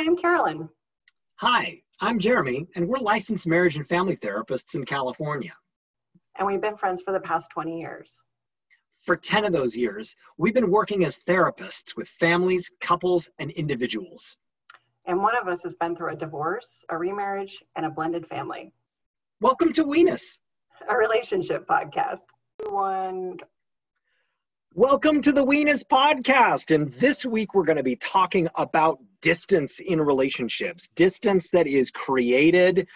Hi, I'm Carolyn. Hi, I'm Jeremy, and we're licensed marriage and family therapists in California. And we've been friends for the past 20 years. For 10 of those years, we've been working as therapists with families, couples, and individuals. And one of us has been through a divorce, a remarriage, and a blended family. Welcome to Weenus, a relationship podcast. One. Welcome to the Weenus podcast. And this week we're going to be talking about distance in relationships, distance that is created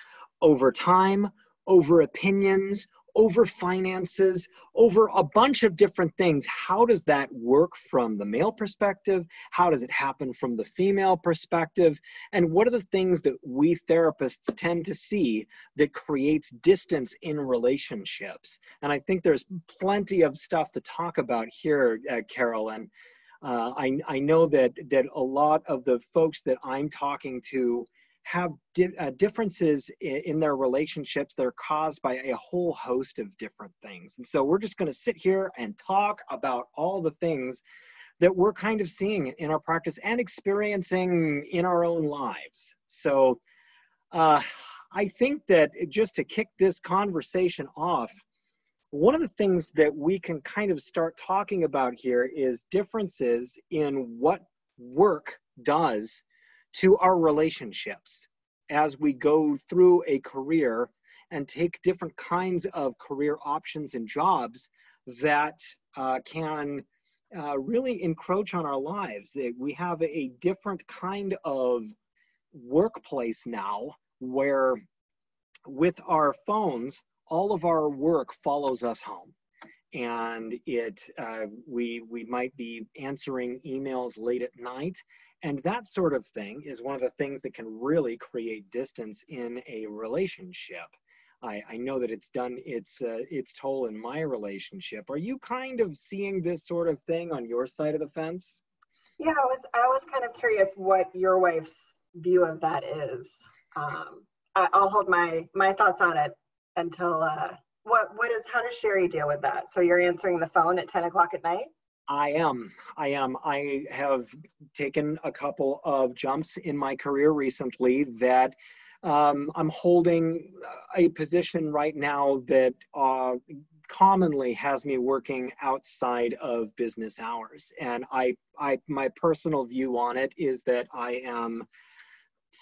over time, over opinions, over finances, over a bunch of different things. How does that work from the male perspective? How does it happen from the female perspective? And what are the things that we therapists tend to see that creates distance in relationships? And I think there's plenty of stuff to talk about here, uh, Carolyn. Uh, I, I know that, that a lot of the folks that I'm talking to have di- uh, differences in, in, their relationships that are caused by a whole host of different things. And so we're just going to sit here and talk about all the things that we're kind of seeing in our practice and experiencing in our own lives. So uh, I think that just to kick this conversation off, one of the things that we can kind of start talking about here is differences in what work does to our relationships as we go through a career and take different kinds of career options and jobs that uh, can uh, really encroach on our lives. We have a different kind of workplace now where with our phones, all of our work follows us home and it uh, we we might be answering emails late at night and that sort of thing is one of the things that can really create distance in a relationship. I, I know that it's done its uh, its toll in my relationship. Are you kind of seeing this sort of thing on your side of the fence? Yeah, I was I was kind of curious what your wife's view of that is. Um, I, will hold my my thoughts on it until uh, what what is how does Sherry deal with that? So you're answering the phone at ten o'clock at night? I am. I am. I have taken a couple of jumps in my career recently that um, I'm holding a position right now that uh, commonly has me working outside of business hours. And I, I, my personal view on it is that I am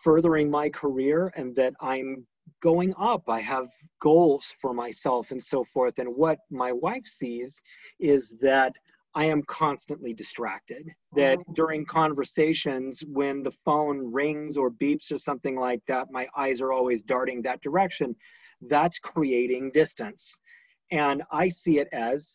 furthering my career and that I'm going up. I have goals for myself and so forth. And what my wife sees is that I am constantly distracted. That during conversations, when the phone rings or beeps or something like that, my eyes are always darting that direction. That's creating distance. And I see it as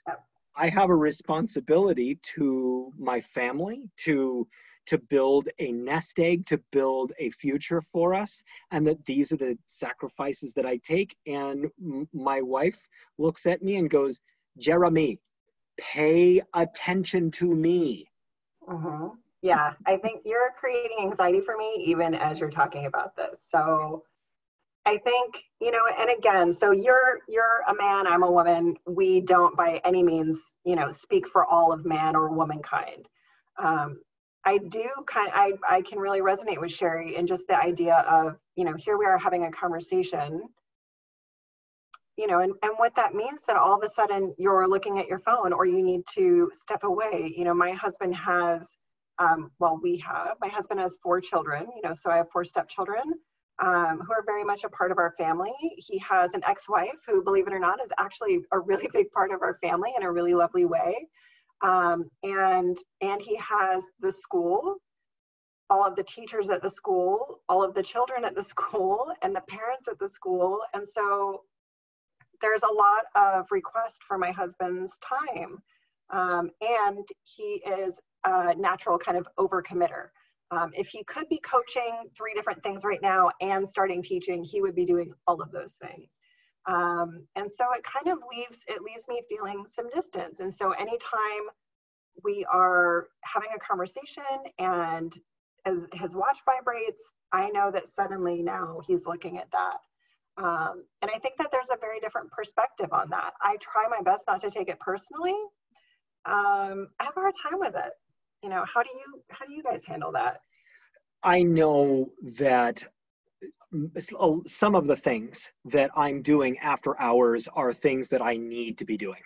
I have a responsibility to my family, to to build a nest egg, to build a future for us, and that these are the sacrifices that I take. And m- my wife looks at me and goes, Jeremy, pay attention to me. Mm-hmm. Yeah, I think you're creating anxiety for me even as you're talking about this. So I think, you know, and again, so you're you're a man, I'm a woman. We don't by any means, you know, speak for all of man or womankind. Um, I do kind of, I, I can really resonate with Sherry and just the idea of, you know, here we are having a conversation you know, and, and what that means that all of a sudden you're looking at your phone or you need to step away. You know, my husband has, um, well, we have, my husband has four children, you know, so I have four stepchildren um, who are very much a part of our family. He has an ex wife who, believe it or not, is actually a really big part of our family in a really lovely way. Um, and and he has the school all of the teachers at the school, all of the children at the school, and the parents at the school. And so there's a lot of request for my husband's time. Um, and he is a natural kind of overcommitter. Um, if he could be coaching three different things right now and starting teaching, he would be doing all of those things. Um, and so it kind of leaves it leaves me feeling some distance. And so anytime we are having a conversation and as his watch vibrates, I know that suddenly now he's looking at that. Um, and I think that there's a very different perspective on that. I try my best not to take it personally. Um, I have a hard time with it. You know, how do you how do you guys handle that? I know that some of the things that I'm doing after hours are things that I need to be doing.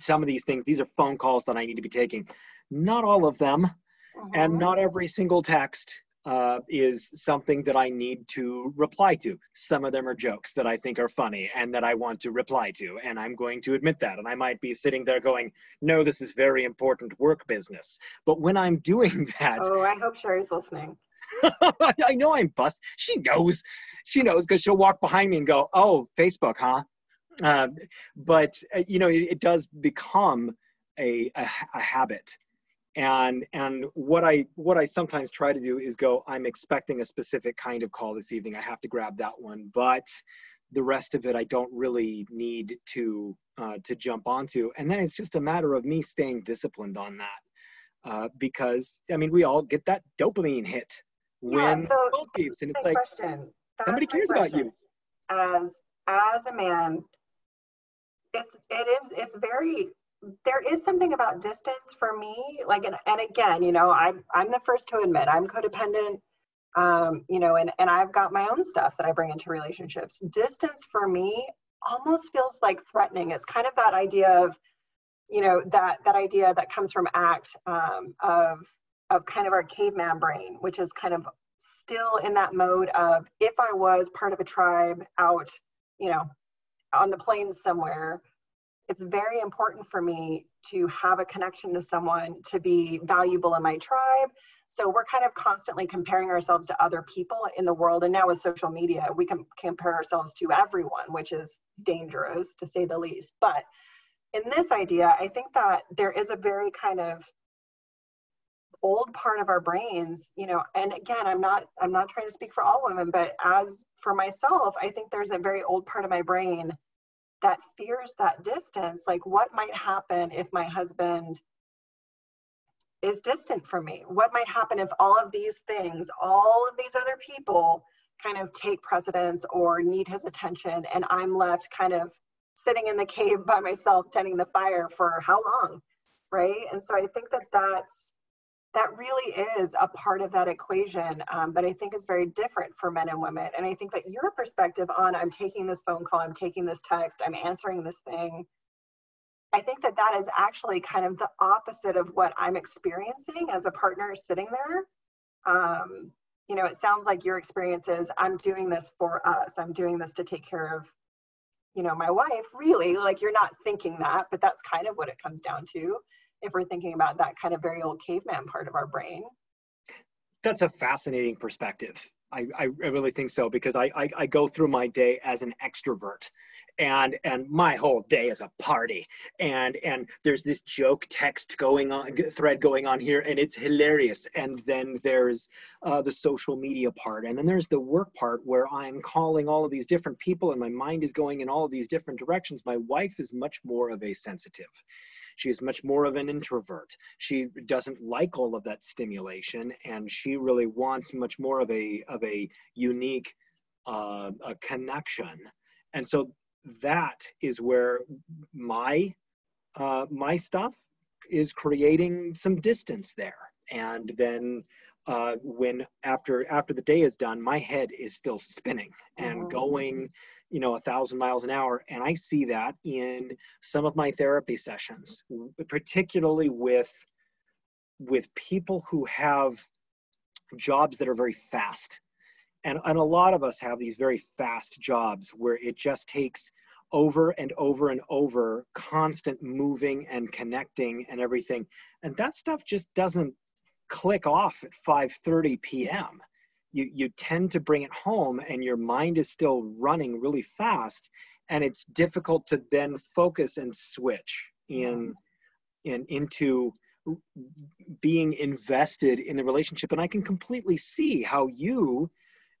Some of these things, these are phone calls that I need to be taking. Not all of them, uh-huh. and not every single text uh, is something that I need to reply to. Some of them are jokes that I think are funny and that I want to reply to, and I'm going to admit that. And I might be sitting there going, "No, this is very important work business." But when I'm doing that, oh, I hope Sherry's listening. I know I'm bust. She knows. She knows because she'll walk behind me and go, "Oh, Facebook, huh?" Uh, but uh, you know, it, it, does become a, a, a habit and and what i what i sometimes try to do is go i'm expecting a specific kind of call this evening i have to grab that one but the rest of it i don't really need to uh, to jump onto and then it's just a matter of me staying disciplined on that uh, because i mean we all get that dopamine hit when yeah, so and it's like question. somebody cares question. about you as as a man it's it is it's very there is something about distance for me like and, and again you know i'm i'm the first to admit i'm codependent um you know and and i've got my own stuff that i bring into relationships distance for me almost feels like threatening it's kind of that idea of you know that that idea that comes from act um, of of kind of our caveman brain which is kind of still in that mode of if i was part of a tribe out you know on the plains somewhere it's very important for me to have a connection to someone to be valuable in my tribe. So we're kind of constantly comparing ourselves to other people in the world. And now with social media we can compare ourselves to everyone which is dangerous to say the least. But in this idea i think that there is a very kind of old part of our brains you know and again i'm not i'm not trying to speak for all women but as for myself i think there's a very old part of my brain that fears that distance like what might happen if my husband is distant from me? What might happen if all of these things all of these other people kind of take precedence or need his attention and i'm left kind of sitting in the cave by myself tending the fire for how long right? And so i think that that's that really is a part of that equation, um, but I think it's very different for men and women. And I think that your perspective on I'm taking this phone call, I'm taking this text, I'm answering this thing, I think that that is actually kind of the opposite of what I'm experiencing as a partner sitting there. Um, you know, it sounds like your experience is I'm doing this for us, I'm doing this to take care of, you know, my wife. Really, like you're not thinking that, but that's kind of what it comes down to if we're thinking about that kind of very old caveman part of our brain. That's a fascinating perspective. I, I really think so because I, I, I go through my day as an extrovert and and my whole day is a party and and there's this joke text going on thread going on here and it's hilarious and then there's uh, the social media part and then there's the work part where i'm calling all of these different people and my mind is going in all of these different directions my wife is much more of a sensitive she is much more of an introvert. She doesn't like all of that stimulation, and she really wants much more of a of a unique uh, a connection. And so that is where my uh, my stuff is creating some distance there. And then uh, when after after the day is done, my head is still spinning and mm-hmm. going you know a thousand miles an hour and i see that in some of my therapy sessions particularly with with people who have jobs that are very fast and, and a lot of us have these very fast jobs where it just takes over and over and over constant moving and connecting and everything. And that stuff just doesn't click off at 5:30 p.m you you tend to bring it home and your mind is still running really fast and it's difficult to then focus and switch in mm-hmm. in into being invested in the relationship. And i can completely see how you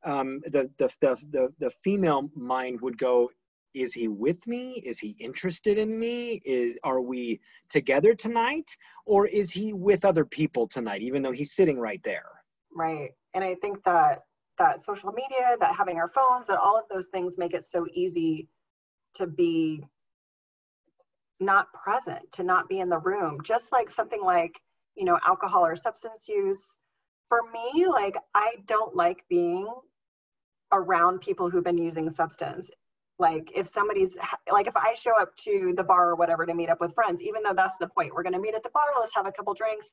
um, the, the the the female mind would go is he with me? Is he interested in me? Is are we together tonight? Or is he with other people tonight even though he's sitting right there? Right. And i think that that social media that having our phones that all of those things make it so easy to be not present to not be in the room. Just like something like you know alcohol or substance use. For me, like I don't like being around people who've been using substance. Like if somebody's like if I show up to the bar or whatever to meet up with friends, even though that's the point, we're gonna meet at the bar, let's have a couple drinks.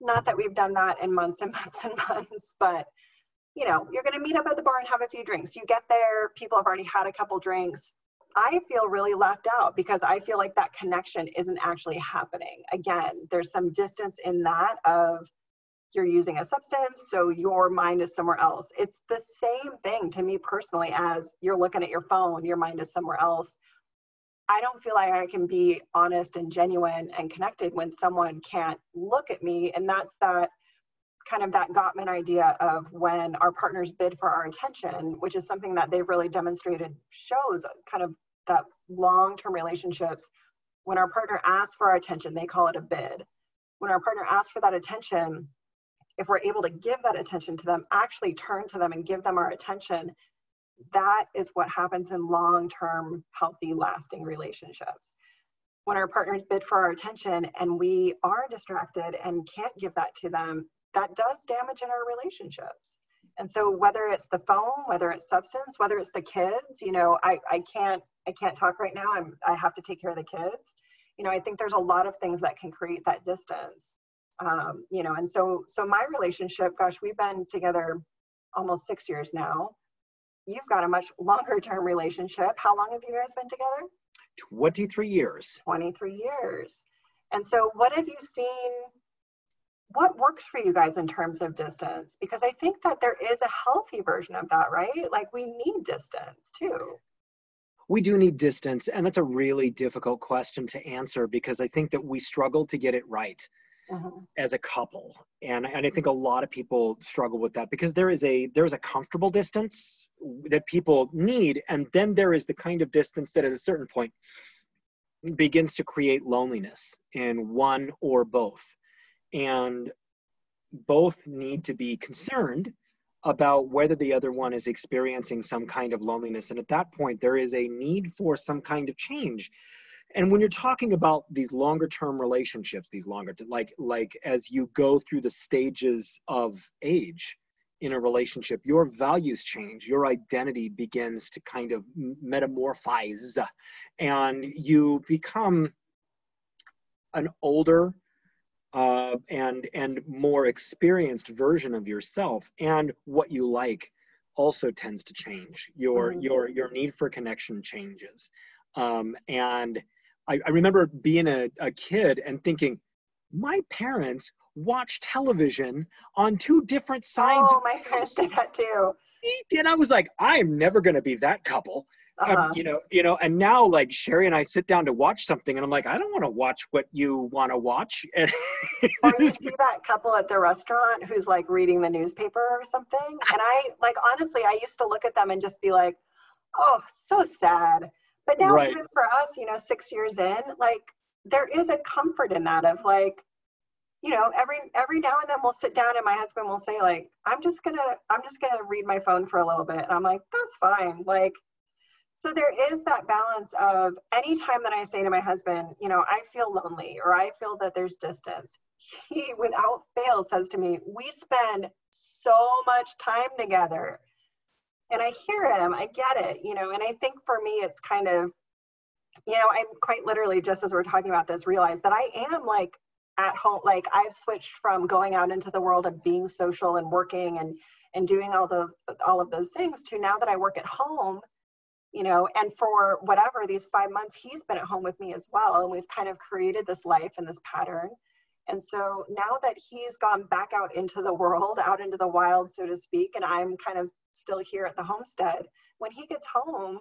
Not that we've done that in months and months and months, but you know, you're gonna meet up at the bar and have a few drinks. You get there, people have already had a couple drinks. I feel really left out because I feel like that connection isn't actually happening. Again, there's some distance in that of you're using a substance, so your mind is somewhere else. It's the same thing to me personally as you're looking at your phone, your mind is somewhere else. I don't feel like I can be honest and genuine and connected when someone can't look at me. And that's that kind of that Gottman idea of when our partners bid for our attention, which is something that they've really demonstrated shows kind of that long term relationships. When our partner asks for our attention, they call it a bid. When our partner asks for that attention, if we're able to give that attention to them, actually turn to them and give them our attention, that is what happens in long term, healthy, lasting relationships. When our partners bid for our attention and we are distracted and can't give that to them, that does damage in our relationships. And so whether it's the phone, whether it's substance, whether it's the kids, you know, I, I can't I can't talk right now. I'm I have to take care of the kids. You know, I think there's a lot of things that can create that distance um, you know and so so my relationship gosh we've been together almost six years now. You've got a much longer term relationship. How long have you guys been together? 23 years. 23 years. And so what have you seen what works for you guys in terms of distance? Because i think that there is a healthy version of that right? Like we need distance too. We do need distance and that's a really difficult question to answer because i think that we struggle to get it right uh-huh. as a couple. And, and i think a lot of people struggle with that because there is a there's a comfortable distance that people need and then there is the kind of distance that at a certain point begins to create loneliness in one or both. And both need to be concerned about whether the other one is experiencing some kind of loneliness. And at that point there is a need for some kind of change and when you're talking about these longer term relationships these longer like like as you go through the stages of age in a relationship your values change your identity begins to kind of metamorphize and you become an older uh, and and more experienced version of yourself and what you like also tends to change your mm-hmm. your your need for connection changes um, and I, I remember being a, a kid and thinking, my parents watch television on two different sides. Oh, my parents did that too. And I was like, I'm never going to be that couple. Um, uh-huh. Um, you know, you know, and now like Sherry and I sit down to watch something, and I'm like, I don't want to watch what you want to watch. or you see that couple at the restaurant who's like reading the newspaper or something, and I like honestly, I used to look at them and just be like, oh, so sad. But now, right. even for us, you know, six years in, like there is a comfort in that of like, you know, every every now and then we'll sit down and my husband will say like, I'm just gonna I'm just gonna read my phone for a little bit, and I'm like, that's fine. Like, so there is that balance of any time that I say to my husband, you know, I feel lonely or I feel that there's distance, he without fail says to me, we spend so much time together and I hear him, I get it, you know, and I think for me, it's kind of, you know, I quite literally, just as we're talking about this, realized that I am like at home, like I've switched from going out into the world of being social and working and, and doing all the, all of those things to now that I work at home, you know, and for whatever these five months, he's been at home with me as well. And we've kind of created this life and this pattern. And so now that he's gone back out into the world, out into the wild, so to speak, and I'm kind of still here at the homestead, when he gets home,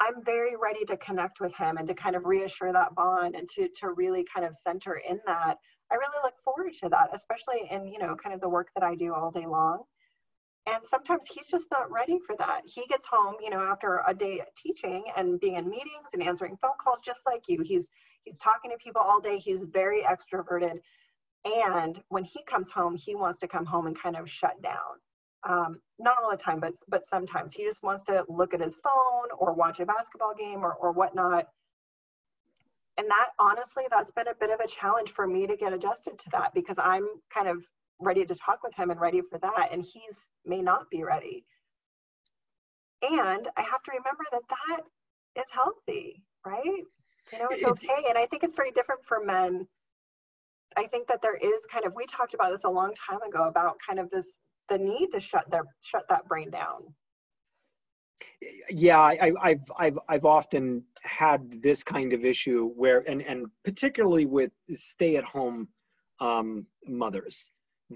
I'm very ready to connect with him and to kind of reassure that bond and to to really kind of center in that. I really look forward to that, especially in, you know, kind of the work that I do all day long. And sometimes he's just not ready for that. He gets home, you know, after a day teaching and being in meetings and answering phone calls just like you. He's he's talking to people all day. He's very extroverted. And when he comes home, he wants to come home and kind of shut down um, not all the time, but but sometimes. He just wants to look at his phone or watch a basketball game or or whatnot. And that honestly, that's been a bit of a challenge for me to get adjusted to that because I'm kind of ready to talk with him and ready for that and he's may not be ready. And i have to remember that that is healthy right? You know it's okay and i think it's very different for men. I think that there is kind of we talked about this a long time ago about kind of this the need to shut their shut that brain down. Yeah I, have I've I've often had this kind of issue where and and particularly with stay at home um, mothers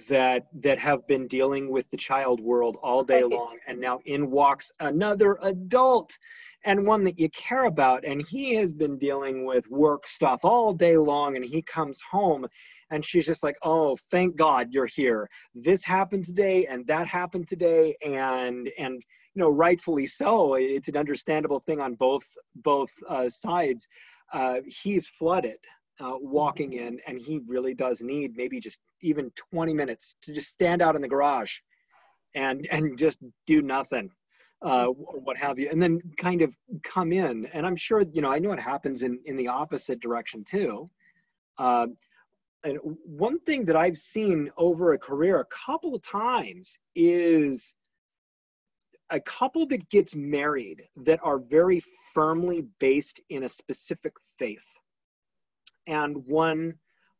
that that have been dealing with the child world all day long and now in walks another adult and one that you care about and he has been dealing with work stuff all day long and he comes home and she's just like oh thank god you're here. This happened today and that happened today and and you know rightfully so. It's an understandable thing on both both uh, sides. Uh, he's flooded uh, walking in and he really does need maybe just even 20 minutes to just stand out in the garage and and just do nothing uh, or what have you and then kind of come in. And i'm sure you know i know it happens in in the opposite direction too. Uh, and one thing that i've seen over a career a couple of times is a couple that gets married that are very firmly based in a specific faith. And one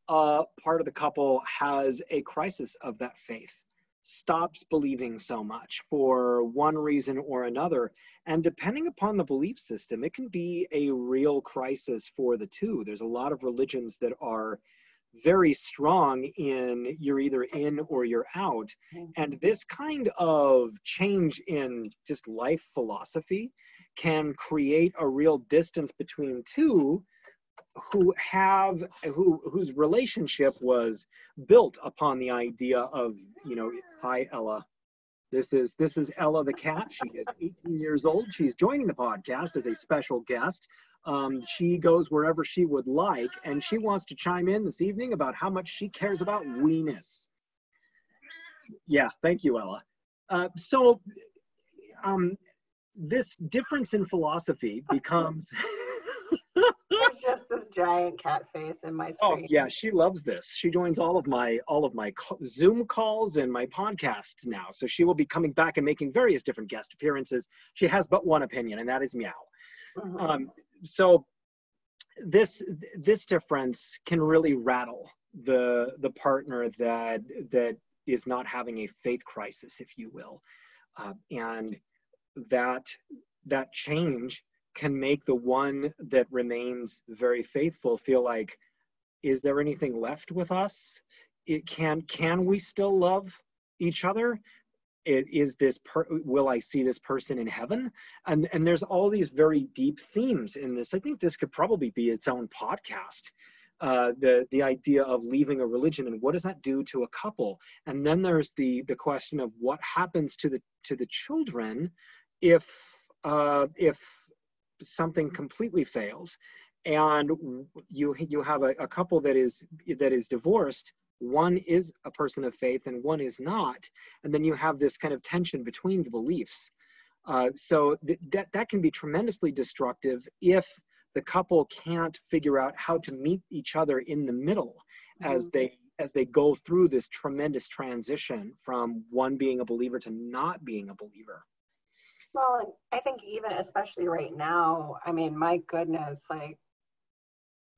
uh, part of the couple has a crisis of that faith stops believing so much for one reason or another and depending upon the belief system it can be a real crisis for the two there's a lot of religions that are very strong in you're either in or you're out. Mm-hmm. And this kind of change in just life philosophy can create a real distance between two who have who whose relationship was built upon the idea of you know hi ella this is this is ella the cat she is 18 years old she's joining the podcast as a special guest um, she goes wherever she would like, and she wants to chime in this evening about how much she cares about weenus. Yeah, thank you, Ella. Uh, so, um, this difference in philosophy becomes. There's just this giant cat face in my oh, screen. Oh yeah, she loves this. She joins all of my all of my Zoom calls and my podcasts now. So she will be coming back and making various different guest appearances. She has but one opinion, and that is meow. Mm-hmm. Um, so this this difference can really rattle the the partner that that is not having a faith crisis, if you will, uh, and that that change can make the one that remains very faithful feel like, is there anything left with us? It can can we still love each other? it is this per, will i see this person in heaven and and there's all these very deep themes in this i think this could probably be its own podcast uh, the the idea of leaving a religion and what does that do to a couple and then there's the the question of what happens to the to the children if uh, if something completely fails and you you have a, a couple that is that is divorced. One is a person of faith and one is not and then you have this kind of tension between the beliefs. Uh, so th- that that can be tremendously destructive if the couple can't figure out how to meet each other in the middle mm-hmm. as they as they go through this tremendous transition from one being a believer to not being a believer well i think even especially right now i mean my goodness like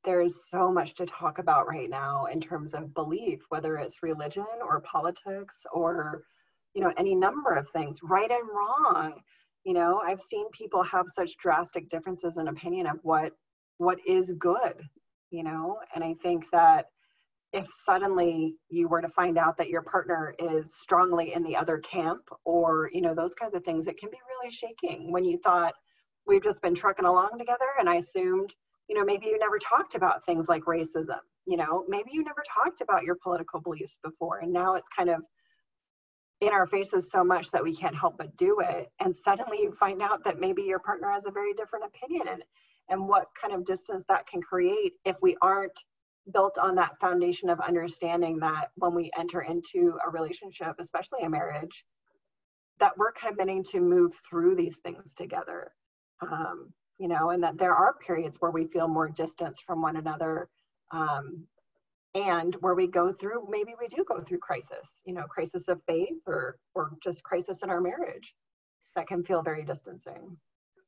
there's so much to talk about right now in terms of belief, whether it's religion or politics or, you know, any number of things, right and wrong. You know, I've seen people have such drastic differences in opinion of what what is good, you know, and I think that if suddenly you were to find out that your partner is strongly in the other camp or, you know, those kinds of things, it can be really shaking. When you thought we've just been trucking along together and I assumed you know maybe you never talked about things like racism you know? Maybe you never talked about your political beliefs before and now it's kind of in our faces so much that we can't help but do it. And suddenly you find out that maybe your partner has a very different opinion and and what kind of distance that can create if we aren't built on that foundation of understanding that when we enter into a relationship especially a marriage that we're committing to move through these things together um, you know, and that there are periods where we feel more distance from one another. Um, and where we go through maybe we do go through crisis you know crisis of faith or or just crisis in our marriage that can feel very distancing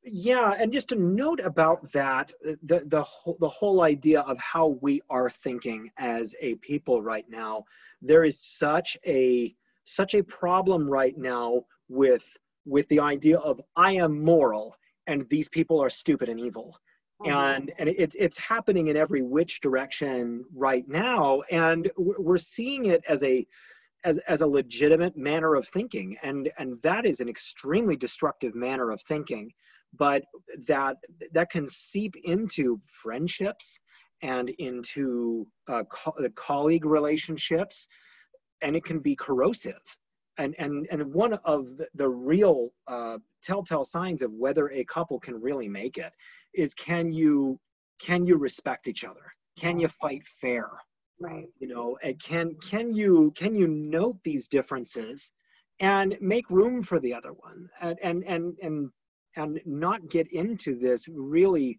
yeah and just a note about that the the whole, the whole idea of how we are thinking as a people right now there is such a such a problem right now with with the idea of i am moral and these people are stupid and evil mm-hmm. and and it's it's happening in every which direction right now and we're seeing it as a as, as a legitimate manner of thinking and and that is an extremely destructive manner of thinking but that that can seep into friendships and into uh, co- colleague relationships and it can be corrosive. And and and one of the real uh, telltale signs of whether a couple can really make it is can you can you respect each other? Can you fight fair? Right. You know and can can you can you note these differences and make room for the other one? And and and and, and not get into this really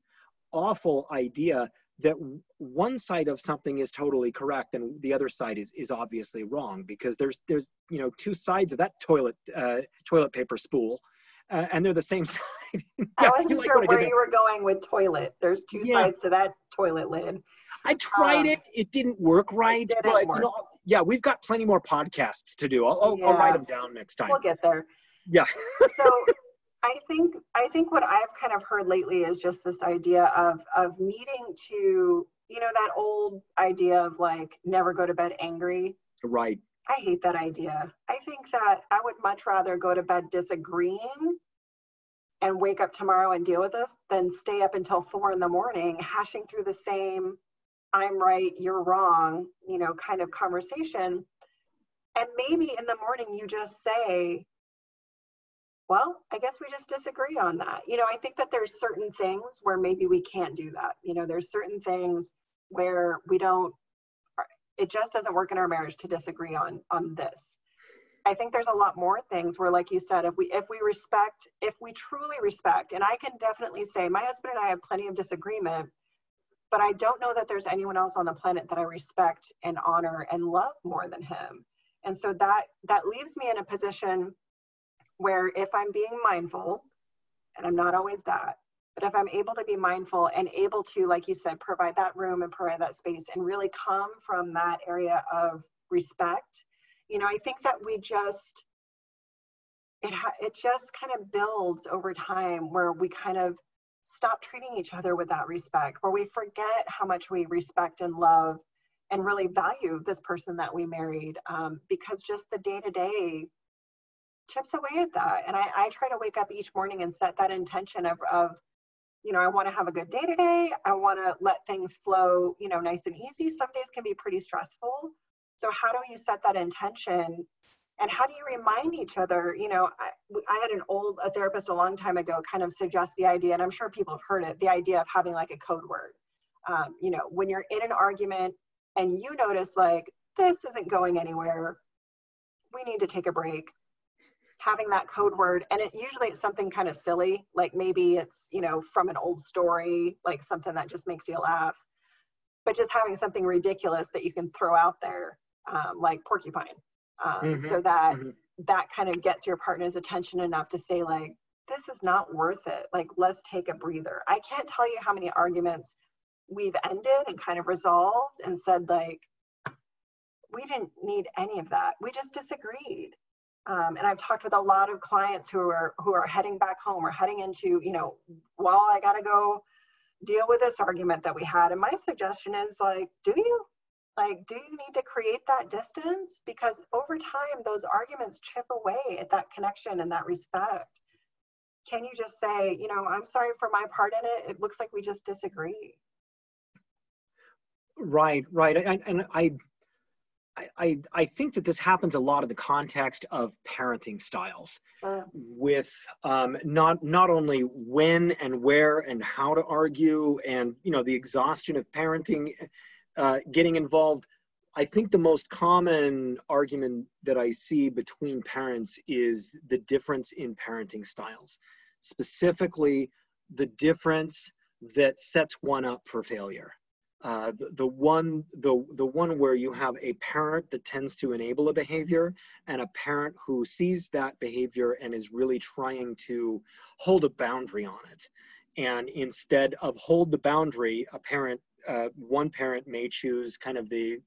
awful idea that one side of something is totally correct and the other side is is obviously wrong because there's there's you know two sides of that toilet uh, toilet paper spool uh, and they're the same side. yeah, I wasn't sure where you were going with toilet. There's two yeah. sides to that toilet lid. I tried um, it; it didn't work right. Didn't but work. You know, yeah, we've got plenty more podcasts to do. I'll, I'll, yeah. I'll write them down next time. We'll get there. Yeah. so I think I think what I've kind of heard lately is just this idea of of needing to, you know, that old idea of like never go to bed angry. Right. I hate that idea. I think that I would much rather go to bed disagreeing and wake up tomorrow and deal with this than stay up until four in the morning hashing through the same I'm right, you're wrong, you know, kind of conversation. And maybe in the morning you just say, well, I guess we just disagree on that. You know, I think that there's certain things where maybe we can't do that. You know, there's certain things where we don't uh, it just doesn't work in our marriage to disagree on on this i think there's a lot more things where like you said if we if we respect if we truly respect and i can definitely say my husband and i have plenty of disagreement but i don't know that there's anyone else on the planet that i respect and honor and love more than him and so that that leaves me in a position where if i'm being mindful and i'm not always that but if I'm able to be mindful and able to, like you said, provide that room and provide that space and really come from that area of respect, you know, I think that we just, it, ha- it just kind of builds over time where we kind of stop treating each other with that respect, where we forget how much we respect and love and really value this person that we married um, because just the day to day chips away at that. And I, I try to wake up each morning and set that intention of, of you know, I want to have a good day today. I want to let things flow, you know, nice and easy. Some days can be pretty stressful. So how do you set that intention? And how do you remind each other? You know, I, I had an old a therapist a long time ago kind of suggest the idea, and I'm sure people have heard it, the idea of having like a code word. Um, you know, when you're in an argument and you notice like this isn't going anywhere, we need to take a break having that code word and it usually it's something kind of silly like maybe it's you know from an old story like something that just makes you laugh but just having something ridiculous that you can throw out there um, like porcupine um, mm-hmm. so that mm-hmm. that kind of gets your partner's attention enough to say like this is not worth it like let's take a breather i can't tell you how many arguments we've ended and kind of resolved and said like we didn't need any of that we just disagreed um, and I've talked with a lot of clients who are who are heading back home or heading into, you know, well, I got to go deal with this argument that we had. And my suggestion is like, do you? Like, do you need to create that distance? Because over time, those arguments chip away at that connection and that respect. Can you just say, you know, I'm sorry for my part in it. It looks like we just disagree. Right, right. And, and I I, I think that this happens a lot in the context of parenting styles uh, with um, not not only when and where and how to argue and you know the exhaustion of parenting uh, getting involved. I think the most common argument that i see between parents is the difference in parenting styles specifically the difference that sets one up for failure uh, the, the one the the one where you have a parent that tends to enable a behavior and a parent who sees that behavior and is really trying to hold a boundary on it. And instead of hold the boundary a parent uh, one parent may choose kind of the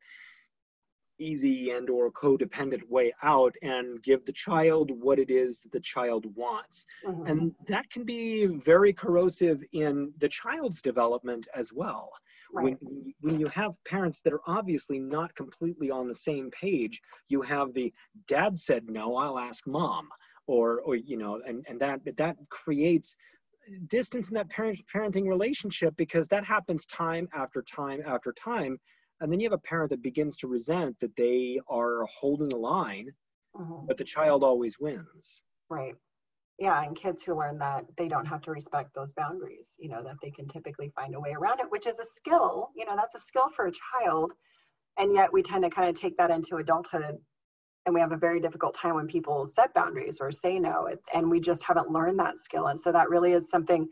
easy and or codependent way out and give the child what it is that the child wants. Mm-hmm. and that can be very corrosive in the child's development as well right. when when you have parents that are obviously not completely on the same page you have the dad said no i'll ask mom or or you know and and that that creates distance in that parent parenting relationship because that happens time after time after time and then you have a parent that begins to resent that they are holding the line mm-hmm. but the child always wins right yeah and kids who learn that they don't have to respect those boundaries you know that they can typically find a way around it which is a skill you know that's a skill for a child. And yet we tend to kind of take that into adulthood and we have a very difficult time when people set boundaries or say no and we just haven't learned that skill. And so that really is something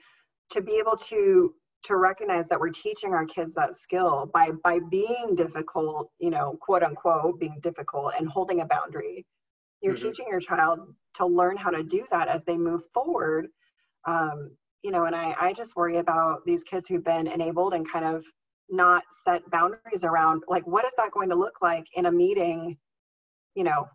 to be able to to recognize that we're teaching our kids that skill by by being difficult you know quote unquote being difficult and holding a boundary you're mm-hmm. teaching your child to learn how to do that as they move forward um, you know and I, I just worry about these kids who've been enabled and kind of not set boundaries around like what is that going to look like in a meeting you know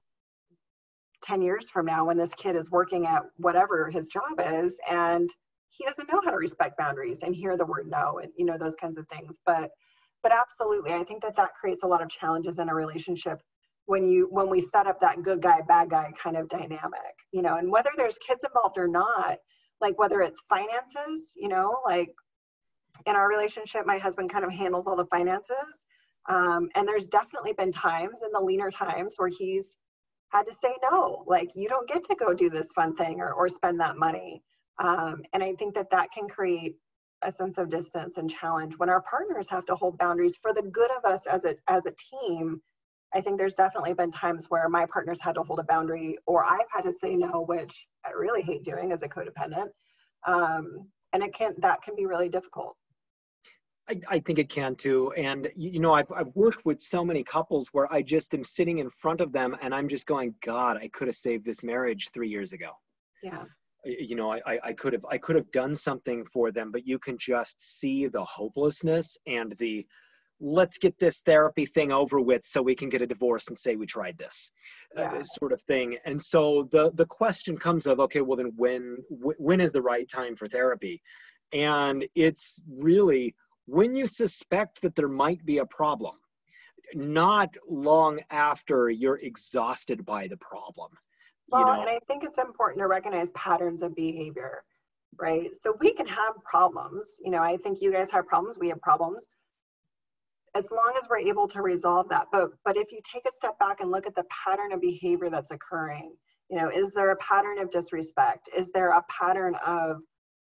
10 years from now when this kid is working at whatever his job is and he doesn't know how to respect boundaries and hear the word no and you know those kinds of things but but absolutely i think that that creates a lot of challenges in a relationship when you when we set up that good guy bad guy kind of dynamic you know and whether there's kids involved or not like whether it's finances you know like in our relationship my husband kind of handles all the finances um, and there's definitely been times in the leaner times where he's had to say no, like you don't get to go do this fun thing or, or spend that money. Um, and I think that that can create a sense of distance and challenge when our partners have to hold boundaries for the good of us as a as a team. I think there's definitely been times where my partners had to hold a boundary or I've had to say no, which I really hate doing as a codependent. Um, and it can that can be really difficult. I, I, think it can too. And you know, I've I've worked with so many couples where I just am sitting in front of them and I'm just going, God, I could have saved this marriage three years ago. Yeah. You know, I, I could have I could have done something for them, but you can just see the hopelessness and the let's get this therapy thing over with so we can get a divorce and say we tried this uh, yeah. uh, sort of thing and so the the question comes of okay well then when when is the right time for therapy and it's really when you suspect that there might be a problem, not long after you're exhausted by the problem. Well, know? and I think it's important to recognize patterns of behavior, right? So we can have problems. You know, I think you guys have problems, we have problems. As long as we're able to resolve that. But but if you take a step back and look at the pattern of behavior that's occurring, you know, is there a pattern of disrespect? Is there a pattern of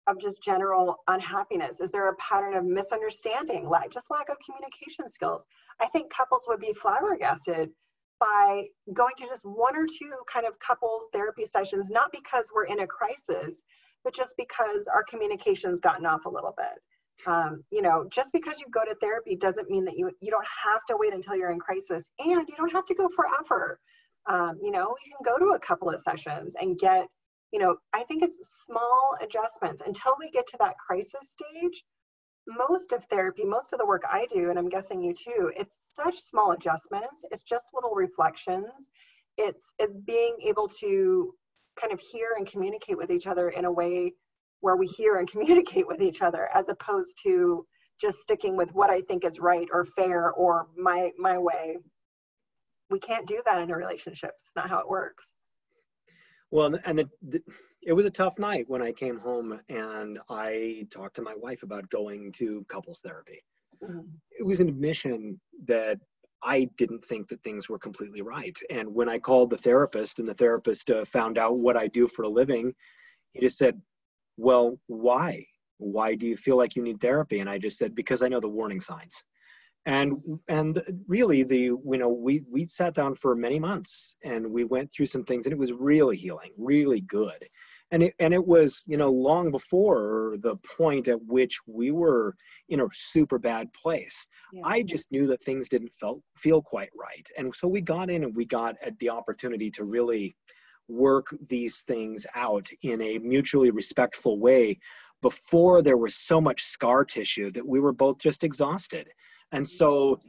of just general unhappiness? Is there a pattern of misunderstanding, like just lack of communication skills? I think couples would be flabbergasted by going to just one or two kind of couples therapy sessions, not because we're in a crisis, but just because our communication's gotten off a little bit. Um, you know, just because you go to therapy doesn't mean that you you don't have to wait until you're in crisis, and you don't have to go forever. Um, you know, you can go to a couple of sessions and get you know, I think it's small adjustments until we get to that crisis stage. Most of therapy, most of the work I do, and I'm guessing you too, it's such small adjustments. It's just little reflections. It's it's being able to kind of hear and communicate with each other in a way where we hear and communicate with each other as opposed to just sticking with what I think is right or fair or my my way. We can't do that in a relationship. It's not how it works. Well, and the, the, it was a tough night when I came home and I talked to my wife about going to couples therapy. Mm-hmm. It was an admission that I didn't think that things were completely right. And when I called the therapist and the therapist uh, found out what I do for a living, he just said, Well, why? Why do you feel like you need therapy? And I just said, Because I know the warning signs and and really the you know we we sat down for many months and we went through some things and it was really healing really good and it, and it was you know long before the point at which we were in a super bad place yeah. i just knew that things didn't felt feel quite right and so we got in and we got at the opportunity to really work these things out in a mutually respectful way before there was so much scar tissue that we were both just exhausted. And so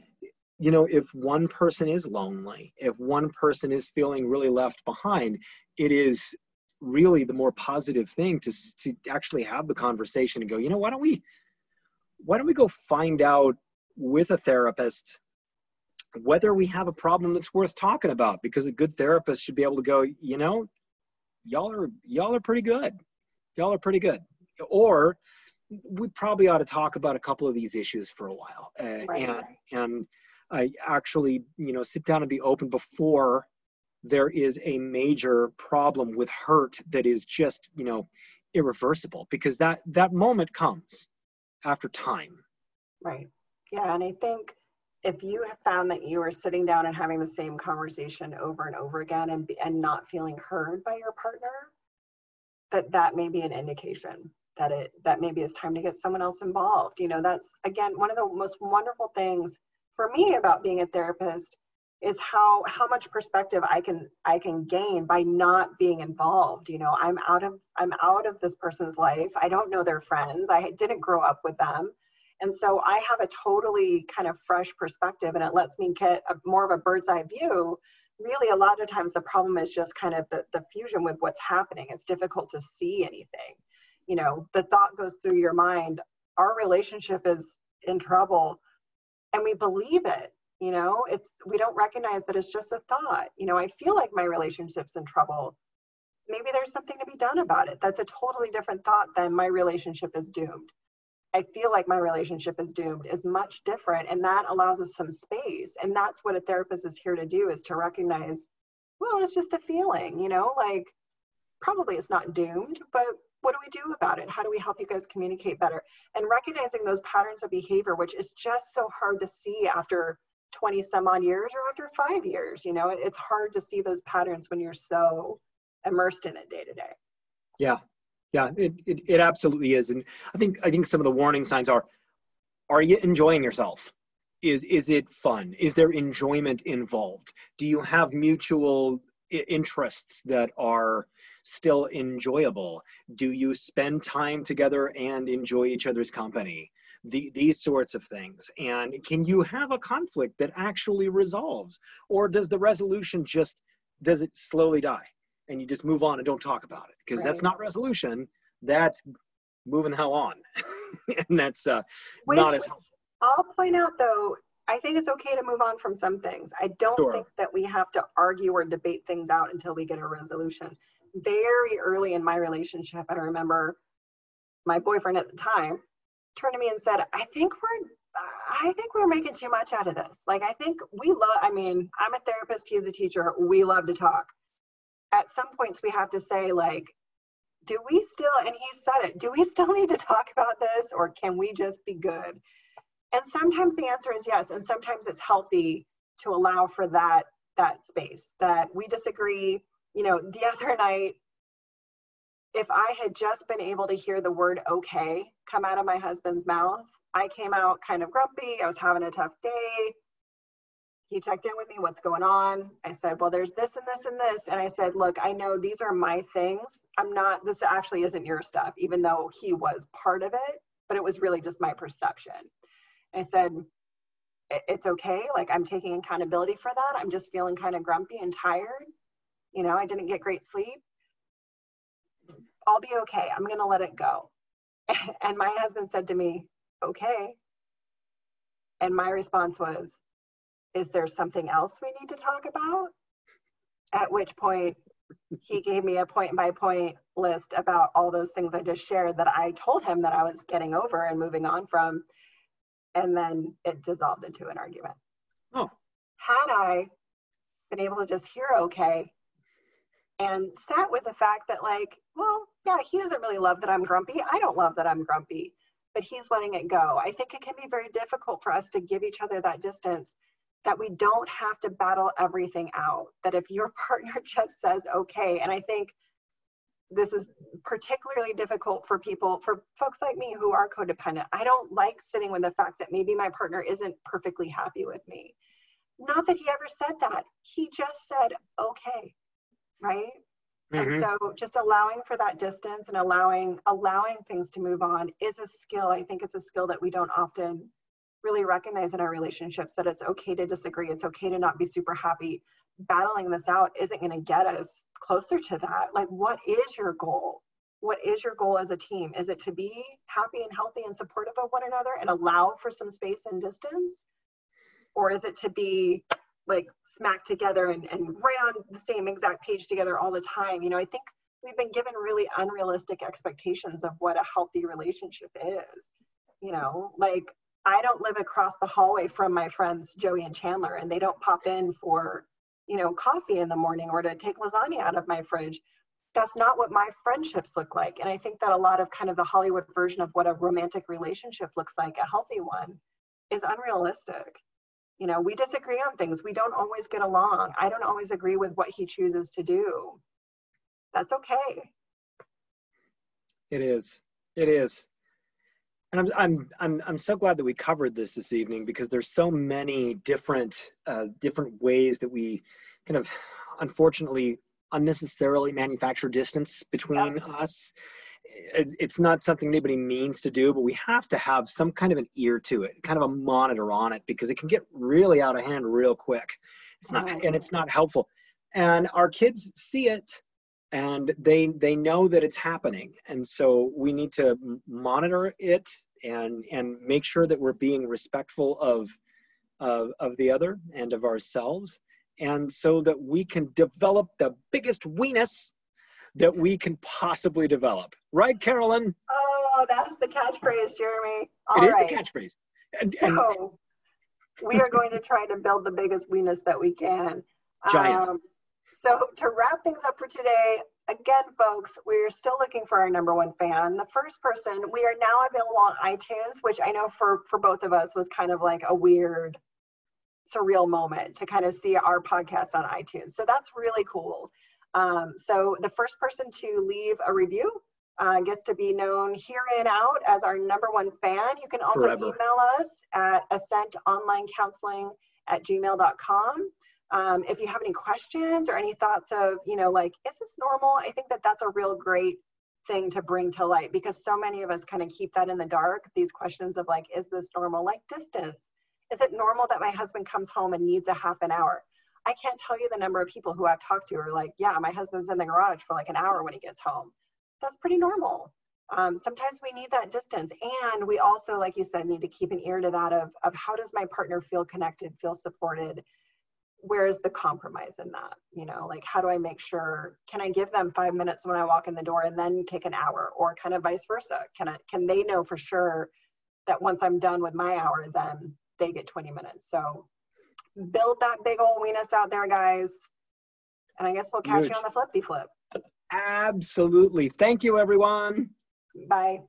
you know if one person is lonely if one person is feeling really left behind it is really the more positive thing to to actually have the conversation and go you know why don't we why don't we go find out with a therapist whether we have a problem that's worth talking about because a good therapist should be able to go you know y'all are y'all are pretty good. Y'all are pretty good. Or we probably ought to talk about a couple of these issues for a while uh, right. and and I actually you know sit down and be open before there is a major problem with hurt that is just you know irreversible because that that moment comes after time. Right. Yeah and i think if you have found that you are sitting down and having the same conversation over and over again and, and not feeling heard by your partner that that may be an indication that it that maybe it's time to get someone else involved. You know that's again one of the most wonderful things for me about being a therapist is how how much perspective i can i can gain by not being involved. You know i'm out of i'm out of this person's life. I don't know their friends. I didn't grow up with them and so i have a totally kind of fresh perspective and it lets me get a, more of a bird's eye view. Really a lot of times the problem is just kind of the, the fusion with what's happening. It's difficult to see anything. You know the thought goes through your mind our relationship is in trouble and we believe it you know? It's we don't recognize that it's just a thought. You know i feel like my relationship's in trouble. Maybe there's something to be done about it. That's a totally different thought than my relationship is doomed i feel like my relationship is doomed is much different and that allows us some space and that's what a therapist is here to do is to recognize well it's just a feeling you know like probably it's not doomed but what do we do about it? How do we help you guys communicate better? And recognizing those patterns of behavior, which is just so hard to see after 20 some odd years or after five years. You know, it's hard to see those patterns when you're so immersed in it day to day. Yeah. Yeah, it, it, it absolutely is. And I think I think some of the warning signs are are you enjoying yourself? Is is it fun? Is there enjoyment involved? Do you have mutual interests that are still enjoyable? Do you spend time together and enjoy each other's company? The, these sorts of things. And can you have a conflict that actually resolves? Or does the resolution just, does it slowly die? And you just move on and don't talk about it? Because right. that's not resolution, that's moving the hell on. and that's uh, Wait, not as helpful. I'll point out though, I think it's okay to move on from some things. I don't sure. think that we have to argue or debate things out until we get a resolution very early in my relationship, I remember my boyfriend at the time turned to me and said, I think we're I think we're making too much out of this. Like I think we love I mean, I'm a therapist, he's a teacher, we love to talk. At some points we have to say like do we still and he said it, do we still need to talk about this or can we just be good? And sometimes the answer is yes, and sometimes it's healthy to allow for that that space that we disagree you know, the other night, if I had just been able to hear the word okay come out of my husband's mouth, I came out kind of grumpy. I was having a tough day. He checked in with me, what's going on? I said, well, there's this and this and this. And I said, look, I know these are my things. I'm not, this actually isn't your stuff, even though he was part of it, but it was really just my perception. I said, it's okay. Like I'm taking accountability for that. I'm just feeling kind of grumpy and tired you know, I didn't get great sleep. I'll be okay. I'm going to let it go. And my husband said to me, okay. And my response was, is there something else we need to talk about? At which point he gave me a point by point list about all those things I just shared that I told him that I was getting over and moving on from. And then it dissolved into an argument. Oh. Had I been able to just hear okay, and sat with the fact that like well yeah he doesn't really love that i'm grumpy i don't love that i'm grumpy but he's letting it go i think it can be very difficult for us to give each other that distance that we don't have to battle everything out that if your partner just says okay and i think this is particularly difficult for people, for folks like me who are codependent. I don't like sitting with the fact that maybe my partner isn't perfectly happy with me. Not that he ever said that. He just said, okay, right? Mm-hmm. And so just allowing for that distance and allowing allowing things to move on is a skill. I think it's a skill that we don't often really recognize in our relationships that it's okay to disagree. It's okay to not be super happy. Battling this out isn't going to get us closer to that. Like, what is your goal? What is your goal as a team? Is it to be happy and healthy and supportive of one another and allow for some space and distance? Or is it to be like smack together and, and right on the same exact page together all the time? You know, I think we've been given really unrealistic expectations of what a healthy relationship is. You know, like I don't live across the hallway from my friends Joey and Chandler, and they don't pop in for, you know, coffee in the morning or to take lasagna out of my fridge. That's not what my friendships look like. And I think that a lot of kind of the Hollywood version of what a romantic relationship looks like, a healthy one, is unrealistic. You know, we disagree on things. We don't always get along. I don't always agree with what he chooses to do. That's okay. It is. It is and I'm, I'm I'm I'm so glad that we covered this this evening because there's so many different uh, different ways that we kind of unfortunately unnecessarily manufacture distance between yeah. us. It's not something anybody means to do, but we have to have some kind of an ear to it, kind of a monitor on it, because it can get really out of hand real quick. It's not, oh. and it's not helpful. And our kids see it and they they know that it's happening. And so we need to monitor it and and make sure that we're being respectful of of, of the other and of ourselves. And so that we can develop the biggest weenus that we can possibly develop. Right carolyn? Oh that's the catchphrase jeremy. All it is right. the catchphrase. And, so and, we are going to try to build the biggest weenus that we can. Giant um, so to wrap things up for today, again, folks, we're still looking for our number one fan. The first person, we are now available on iTunes, which I know for for both of us was kind of like a weird, surreal moment to kind of see our podcast on iTunes. So that's really cool. Um, so the first person to leave a review uh, gets to be known here and out as our number one fan. You can also Forever. email us at ascentonlinecounseling at gmail.com. Um, if you have any questions or any thoughts of, you know, like, is this normal? I think that that's a real great thing to bring to light because so many of us kind of keep that in the dark. These questions of, like, is this normal? Like, distance. Is it normal that my husband comes home and needs a half an hour? I can't tell you the number of people who I've talked to are like, yeah, my husband's in the garage for like an hour when he gets home. That's pretty normal. Um, sometimes we need that distance. And we also, like you said, need to keep an ear to that of, of how does my partner feel connected, feel supported? Where's the compromise in that? You know like how do i make sure can i give them five minutes when i walk in the door and then take an hour or kind of vice versa? Can i can they know for sure that once i'm done with my hour then they get 20 minutes? So build that big old weenus out there guys. And i guess we'll catch Huge. you on the flippy flip. Absolutely. Thank you everyone. Bye